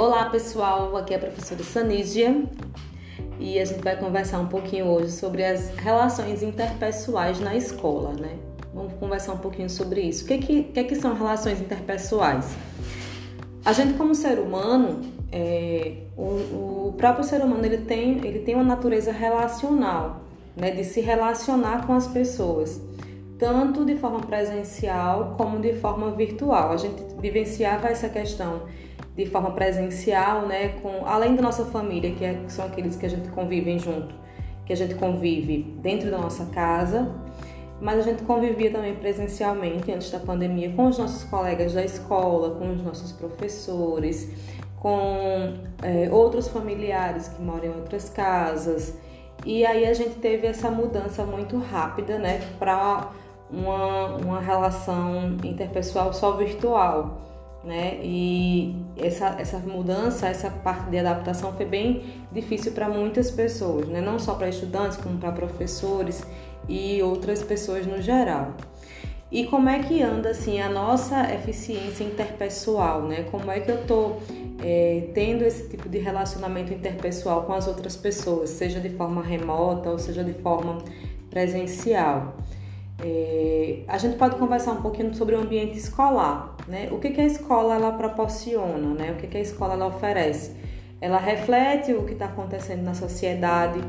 Olá pessoal, aqui é a professora Sanídia e a gente vai conversar um pouquinho hoje sobre as relações interpessoais na escola, né? Vamos conversar um pouquinho sobre isso. O que, que, que, que são relações interpessoais? A gente como ser humano, é, o, o, próprio ser humano ele tem, ele tem uma natureza relacional, né? De se relacionar com as pessoas tanto de forma presencial como de forma virtual. A gente vivenciava essa questão de forma presencial, né, com além da nossa família, que, é, que são aqueles que a gente convive junto, que a gente convive dentro da nossa casa, mas a gente convivia também presencialmente antes da pandemia com os nossos colegas da escola, com os nossos professores, com é, outros familiares que moram em outras casas. E aí a gente teve essa mudança muito rápida, né, para uma, uma relação interpessoal só virtual né? E essa, essa mudança, essa parte de adaptação foi bem difícil para muitas pessoas, né? Não só para estudantes, como para professores e outras pessoas no geral. E como é que anda assim a nossa eficiência interpessoal, né? Como é que eu tô é, tendo esse tipo de relacionamento interpessoal com as outras pessoas, seja de forma remota ou seja de forma presencial? É, a gente pode conversar um pouquinho sobre o ambiente escolar, né? O que, que a escola ela proporciona, né? O que, que a escola ela oferece? Ela reflete o que está acontecendo na sociedade,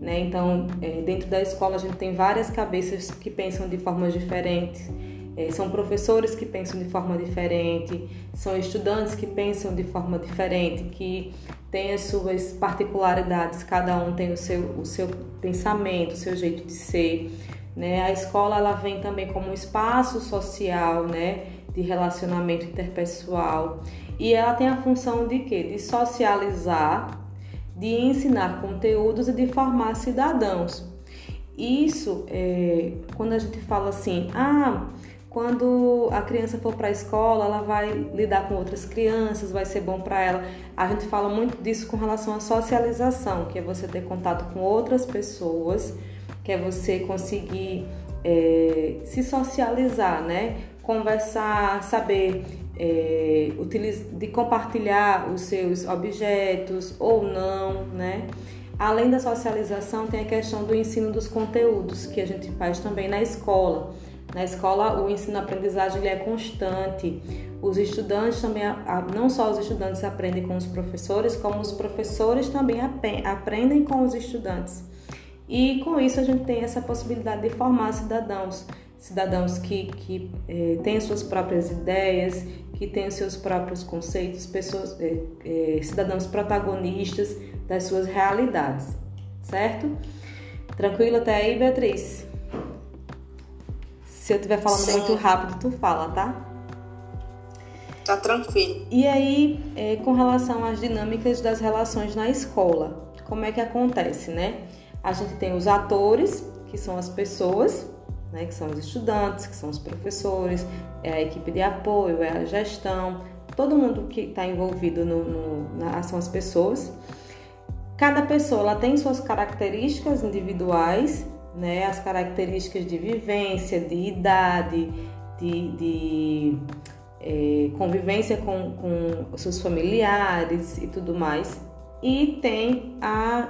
né? Então, é, dentro da escola a gente tem várias cabeças que pensam de formas diferentes. É, são professores que pensam de forma diferente, são estudantes que pensam de forma diferente, que têm as suas particularidades, cada um tem o seu, o seu pensamento, o seu jeito de ser. Né? A escola ela vem também como um espaço social, né? De relacionamento interpessoal e ela tem a função de quê? De socializar, de ensinar conteúdos e de formar cidadãos. Isso, é, quando a gente fala assim, ah, quando a criança for para a escola, ela vai lidar com outras crianças, vai ser bom para ela. A gente fala muito disso com relação à socialização, que é você ter contato com outras pessoas que é você conseguir é, se socializar, né? Conversar, saber é, de compartilhar os seus objetos ou não, né? Além da socialização, tem a questão do ensino dos conteúdos que a gente faz também na escola. Na escola, o ensino-aprendizagem é constante. Os estudantes também, não só os estudantes aprendem com os professores, como os professores também aprendem com os estudantes. E com isso a gente tem essa possibilidade de formar cidadãos, cidadãos que, que eh, têm suas próprias ideias, que têm os seus próprios conceitos, pessoas, eh, eh, cidadãos protagonistas das suas realidades, certo? Tranquilo até aí, Beatriz? Se eu estiver falando Sim. muito rápido, tu fala, tá? Tá tranquilo. E aí, com relação às dinâmicas das relações na escola, como é que acontece, né? A gente tem os atores, que são as pessoas, né, que são os estudantes, que são os professores, é a equipe de apoio, é a gestão, todo mundo que está envolvido no, no, na, são as pessoas. Cada pessoa ela tem suas características individuais, né, as características de vivência, de idade, de, de é, convivência com, com seus familiares e tudo mais. E tem a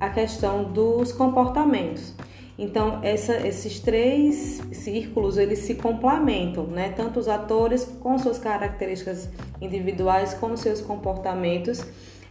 a questão dos comportamentos. Então, essa, esses três círculos eles se complementam, né? Tanto os atores com suas características individuais, com seus comportamentos,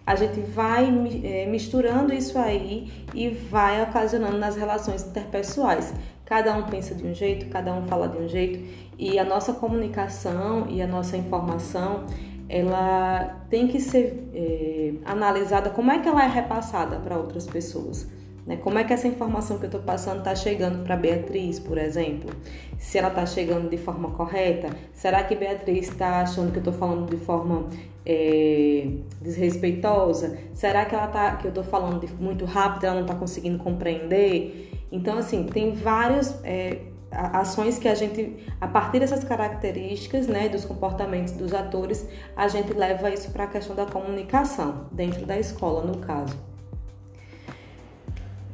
a gente vai é, misturando isso aí e vai ocasionando nas relações interpessoais. Cada um pensa de um jeito, cada um fala de um jeito, e a nossa comunicação e a nossa informação ela tem que ser é, analisada como é que ela é repassada para outras pessoas. Né? Como é que essa informação que eu estou passando está chegando para Beatriz, por exemplo? Se ela está chegando de forma correta? Será que Beatriz está achando que eu estou falando de forma é, desrespeitosa? Será que ela tá, que eu estou falando muito rápido ela não está conseguindo compreender? Então, assim, tem vários é, ações que a gente, a partir dessas características, né, dos comportamentos dos atores, a gente leva isso para a questão da comunicação dentro da escola, no caso.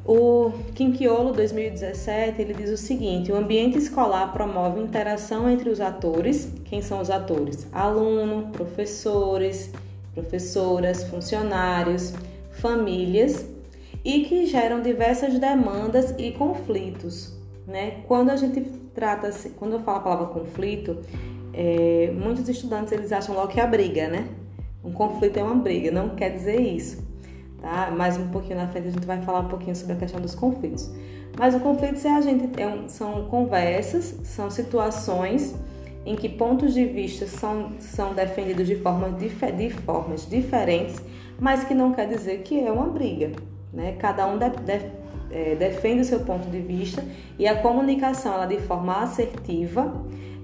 O Quinquiolo 2017 ele diz o seguinte: o ambiente escolar promove interação entre os atores. Quem são os atores? Aluno, professores, professoras, funcionários, famílias e que geram diversas demandas e conflitos. Né? Quando a gente trata, quando eu falo a palavra conflito, é, muitos estudantes eles acham logo que é a briga, né? Um conflito é uma briga, não quer dizer isso, tá? Mais um pouquinho na frente a gente vai falar um pouquinho sobre a questão dos conflitos. Mas o conflito é a gente é um, são conversas, são situações em que pontos de vista são, são defendidos de, forma, de formas diferentes, mas que não quer dizer que é uma briga. Né? Cada um de, de, é, defende o seu ponto de vista e a comunicação, ela de forma assertiva,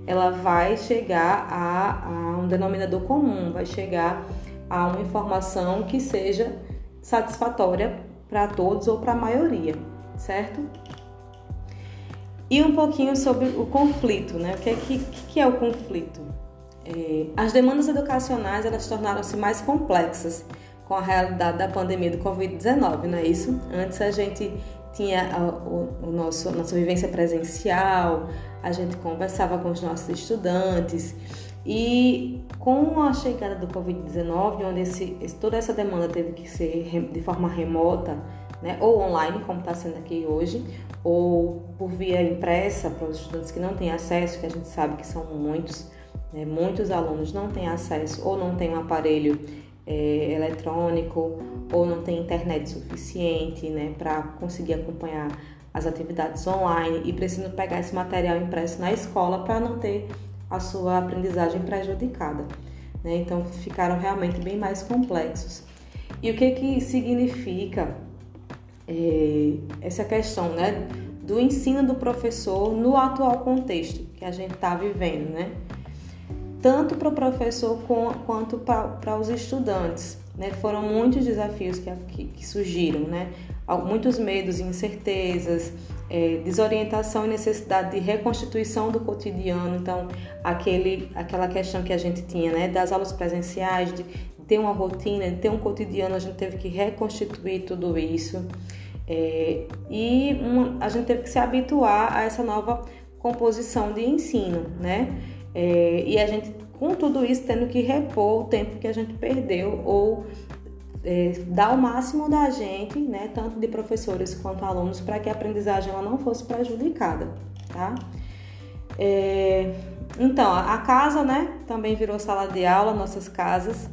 ela vai chegar a, a um denominador comum, vai chegar a uma informação que seja satisfatória para todos ou para a maioria, certo? E um pouquinho sobre o conflito, né? O que é, que, que é o conflito? É, as demandas educacionais elas tornaram-se mais complexas com a realidade da pandemia do Covid-19, não é isso? Antes a gente tinha o, o nosso, nossa vivência presencial, a gente conversava com os nossos estudantes e com a chegada do Covid-19, onde esse, toda essa demanda teve que ser de forma remota, né, ou online, como está sendo aqui hoje, ou por via impressa para os estudantes que não têm acesso, que a gente sabe que são muitos, né, muitos alunos não têm acesso ou não têm um aparelho é, eletrônico ou não tem internet suficiente né, para conseguir acompanhar as atividades online e precisam pegar esse material impresso na escola para não ter a sua aprendizagem prejudicada. Né? Então ficaram realmente bem mais complexos. E o que, que significa é, essa questão né, do ensino do professor no atual contexto que a gente está vivendo, né? tanto para o professor quanto para os estudantes. Né? Foram muitos desafios que, que, que, surgiram, né? muitos medos e incertezas, é, desorientação e necessidade de reconstituição do cotidiano. Então, aquele, aquela questão que a gente tinha né? das aulas presenciais, de ter uma rotina, de ter um cotidiano, a gente teve que reconstituir tudo isso. É, e a gente teve que se habituar a essa nova composição de ensino, né? É, e a gente, com tudo isso, tendo que repor o tempo que a gente perdeu ou é, dar o máximo da gente, né, tanto de professores quanto alunos, para que a aprendizagem ela não fosse prejudicada, tá? É, então, a casa, né, também virou sala de aula, nossas casas.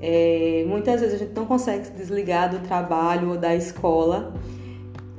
É, muitas vezes a gente não consegue se desligar do trabalho ou da escola.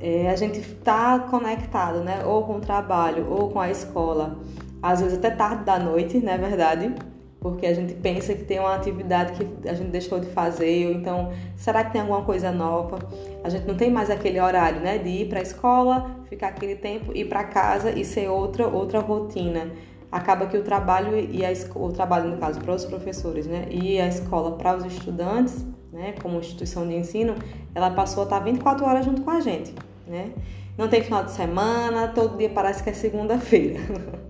É, a gente está conectado, né, ou com o trabalho ou com a escola às vezes até tarde da noite, não é verdade? Porque a gente pensa que tem uma atividade que a gente deixou de fazer, ou então, será que tem alguma coisa nova? A gente não tem mais aquele horário, né, de ir para a escola, ficar aquele tempo, ir para casa e ser outra outra rotina. Acaba que o trabalho e a o trabalho no caso para os professores, né, e a escola para os estudantes, né, como instituição de ensino, ela passou a estar 24 horas junto com a gente, né? Não tem final de semana, todo dia parece que é segunda-feira.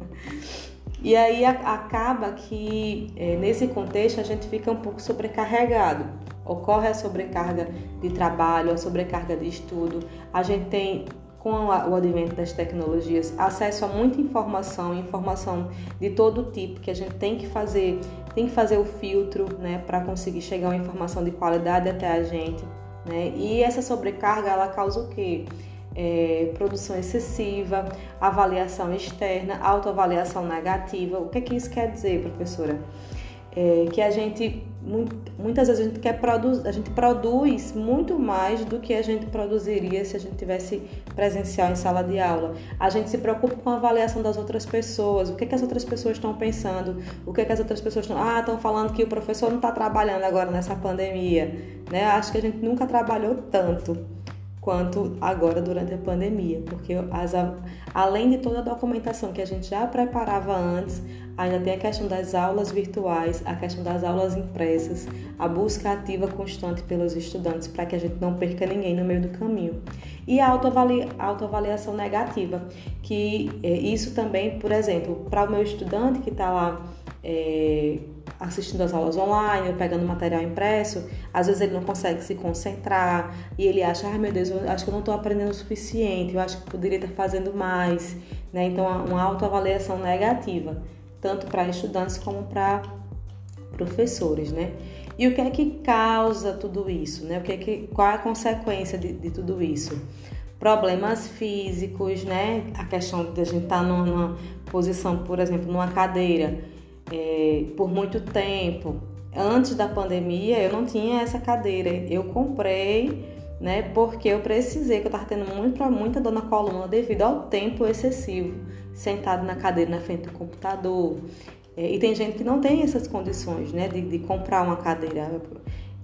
E aí acaba que é, nesse contexto a gente fica um pouco sobrecarregado. Ocorre a sobrecarga de trabalho, a sobrecarga de estudo. A gente tem, com o advento das tecnologias, acesso a muita informação, informação de todo tipo que a gente tem que fazer, tem que fazer o filtro, né, para conseguir chegar a uma informação de qualidade até a gente, né? E essa sobrecarga ela causa o quê? É, produção excessiva, avaliação externa, autoavaliação negativa. O que é que isso quer dizer, professora? É, que a gente muitas vezes a gente quer produzir, a gente produz muito mais do que a gente produziria se a gente tivesse presencial em sala de aula. A gente se preocupa com a avaliação das outras pessoas, o que, é que as outras pessoas estão pensando, o que, é que as outras pessoas estão, ah, estão falando que o professor não está trabalhando agora nessa pandemia, né? Acho que a gente nunca trabalhou tanto quanto agora durante a pandemia, porque as, além de toda a documentação que a gente já preparava antes, ainda tem a questão das aulas virtuais, a questão das aulas impressas, a busca ativa constante pelos estudantes para que a gente não perca ninguém no meio do caminho. E a autoavalia, autoavaliação negativa, que é, isso também, por exemplo, para o meu estudante que está lá. É, assistindo as aulas online ou pegando material impresso, às vezes ele não consegue se concentrar e ele acha, ai ah, meu Deus, eu acho que eu não estou aprendendo o suficiente, eu acho que poderia estar fazendo mais, né? Então, uma autoavaliação negativa, tanto para estudantes como para professores, né? E o que é que causa tudo isso, né? O que é que, qual é a consequência de, de tudo isso? Problemas físicos, né? A questão de a gente estar tá numa posição, por exemplo, numa cadeira é, por muito tempo. Antes da pandemia, eu não tinha essa cadeira. Eu comprei, né? Porque eu precisei, que eu estava tendo muito, muita dor na coluna devido ao tempo excessivo sentado na cadeira na frente do computador. É, e tem gente que não tem essas condições, né, de, de comprar uma cadeira.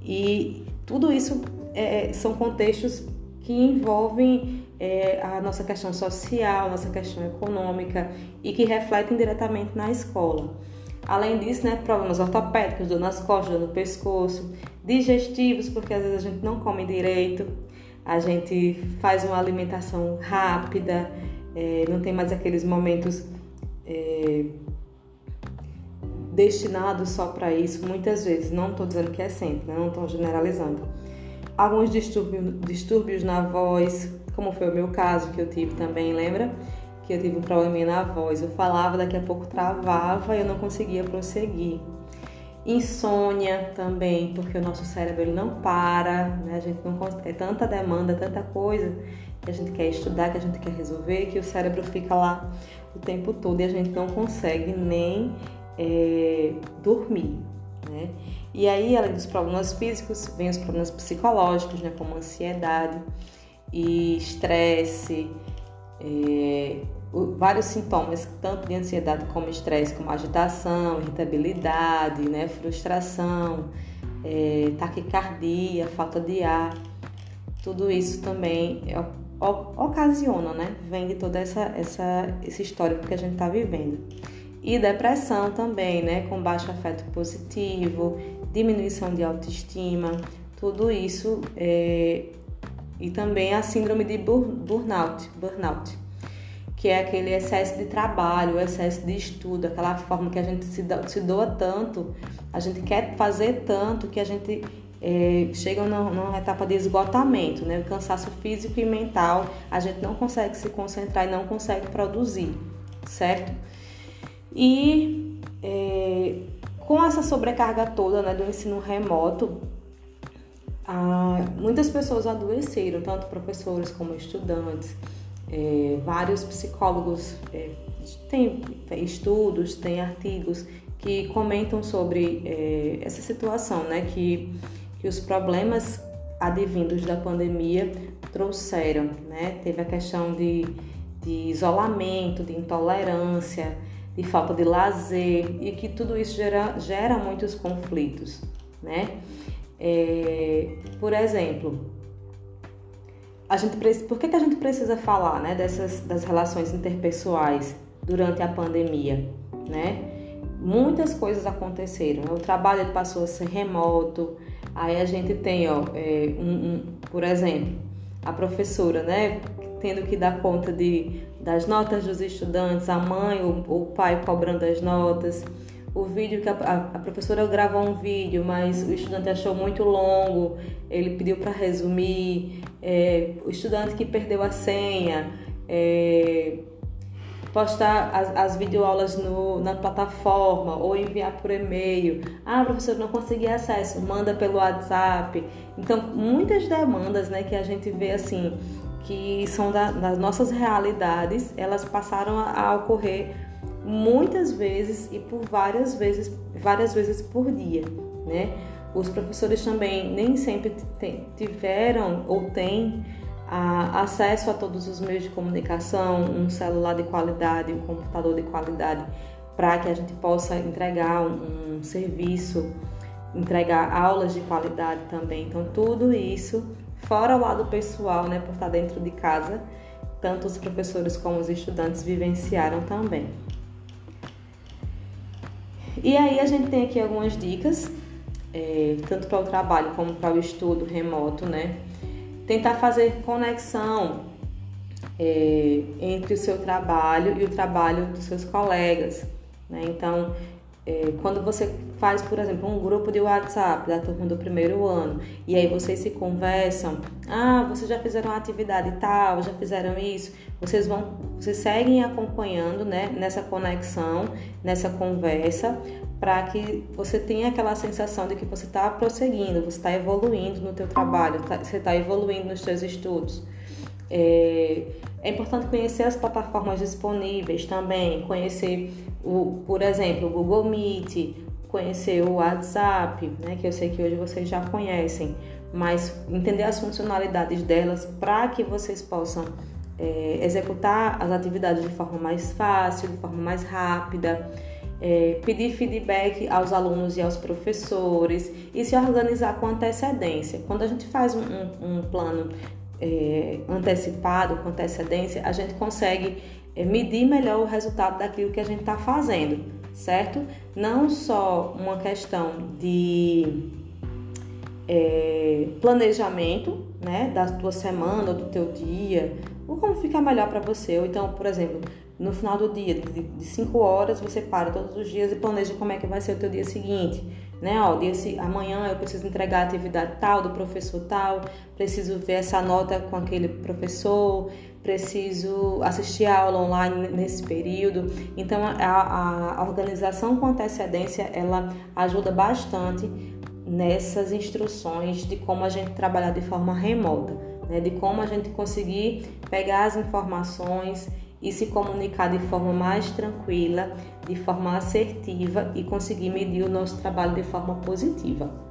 E tudo isso é, são contextos que envolvem é, a nossa questão social, nossa questão econômica e que refletem diretamente na escola. Além disso, né, problemas ortopédicos, dor nas costas, dor no pescoço, digestivos, porque às vezes a gente não come direito, a gente faz uma alimentação rápida, é, não tem mais aqueles momentos é, destinado só para isso, muitas vezes, não estou dizendo que é sempre, né? não estou generalizando. Alguns distúrbios, distúrbios na voz, como foi o meu caso, que eu tive também, lembra? Que eu tive um probleminha na voz. Eu falava, daqui a pouco travava e eu não conseguia prosseguir. Insônia também, porque o nosso cérebro ele não para, né? A gente não é tanta demanda, tanta coisa que a gente quer estudar, que a gente quer resolver, que o cérebro fica lá o tempo todo e a gente não consegue nem é, dormir, né? E aí, além dos problemas físicos, vem os problemas psicológicos, né? Como ansiedade e estresse, é, vários sintomas, tanto de ansiedade como estresse, como agitação, irritabilidade, né? Frustração, é, taquicardia, falta de ar. Tudo isso também ocasiona, né? Vem de toda essa, essa, esse histórico que a gente está vivendo. E depressão também, né? Com baixo afeto positivo, diminuição de autoestima, tudo isso. É... E também a síndrome de burnout, burnout, que é aquele excesso de trabalho, excesso de estudo, aquela forma que a gente se, doa tanto, a gente quer fazer tanto que a gente é, chega numa, etapa de esgotamento, né? O cansaço físico e mental, a gente não consegue se concentrar e não consegue produzir, certo? E é, com essa sobrecarga toda né, do ensino remoto, muitas pessoas adoeceram, tanto professores como estudantes, é, vários psicólogos é, têm estudos, têm artigos que comentam sobre é, essa situação, né, que, que os problemas advindos da pandemia trouxeram, né, teve a questão de, de isolamento, de intolerância, de falta de lazer e que tudo isso gera, gera muitos conflitos, né? É, por exemplo, a gente por que, que a gente precisa falar, né, dessas das relações interpessoais durante a pandemia, né? Muitas coisas aconteceram. Né? O trabalho passou a ser remoto. Aí a gente tem, ó, é, um, um, por exemplo, a professora, né, tendo que dar conta de das notas dos estudantes, a mãe ou o pai cobrando as notas. O vídeo que a, a, professora gravou um vídeo, mas o estudante achou muito longo, ele pediu para resumir. É, o estudante que perdeu a senha, é, postar as, as videoaulas no, na plataforma ou enviar por e-mail. Ah, professor, não consegui acesso, manda pelo WhatsApp. Então, muitas demandas né, que a gente vê assim que são da, das nossas realidades, elas passaram a, a ocorrer muitas vezes e por várias vezes, várias vezes por dia, né? Os professores também nem sempre tiveram ou têm a, acesso a todos os meios de comunicação, um celular de qualidade, um computador de qualidade, para que a gente possa entregar um, um serviço, entregar aulas de qualidade também. Então, tudo isso Fora o lado pessoal, né, por estar dentro de casa, tanto os professores como os estudantes vivenciaram também. E aí a gente tem aqui algumas dicas, é, tanto para o trabalho como para o estudo remoto, né? Tentar fazer conexão é, entre o seu trabalho e o trabalho dos seus colegas. Né? Então, é, quando você faz, por exemplo, um grupo de WhatsApp da turma do primeiro ano e aí vocês se conversam, ah, vocês já fizeram uma atividade tal, já fizeram isso, vocês vão, vocês seguem acompanhando, né, nessa conexão, nessa conversa, para que você tenha aquela sensação de que você está prosseguindo, você está evoluindo no teu trabalho, tá, você está evoluindo nos seus estudos. É, é importante conhecer as plataformas disponíveis também, conhecer, o, por exemplo, o Google Meet, conhecer o WhatsApp, né, que eu sei que hoje vocês já conhecem, mas entender as funcionalidades delas para que vocês possam é, executar as atividades de forma mais fácil, de forma mais rápida. É, pedir feedback aos alunos e aos professores e se organizar com antecedência. Quando a gente faz um, um, um plano é, antecipado, com antecedência, a gente consegue é, medir melhor o resultado daquilo que a gente está fazendo, certo? Não só uma questão de é, planejamento, né, da tua semana do teu dia, ou como ficar melhor para você. Ou então, por exemplo, no final do dia, de 5 horas, você para todos os dias e planeja como é que vai ser o teu dia seguinte né? Ó, desse, amanhã eu preciso entregar a atividade tal do professor tal, preciso ver essa nota com aquele professor, preciso assistir a aula online nesse período. Então a, a organização com antecedência ela ajuda bastante nessas instruções de como a gente trabalhar de forma remota, né? de como a gente conseguir pegar as informações e se comunicar de forma mais tranquila, de forma assertiva e conseguir medir o nosso trabalho de forma positiva.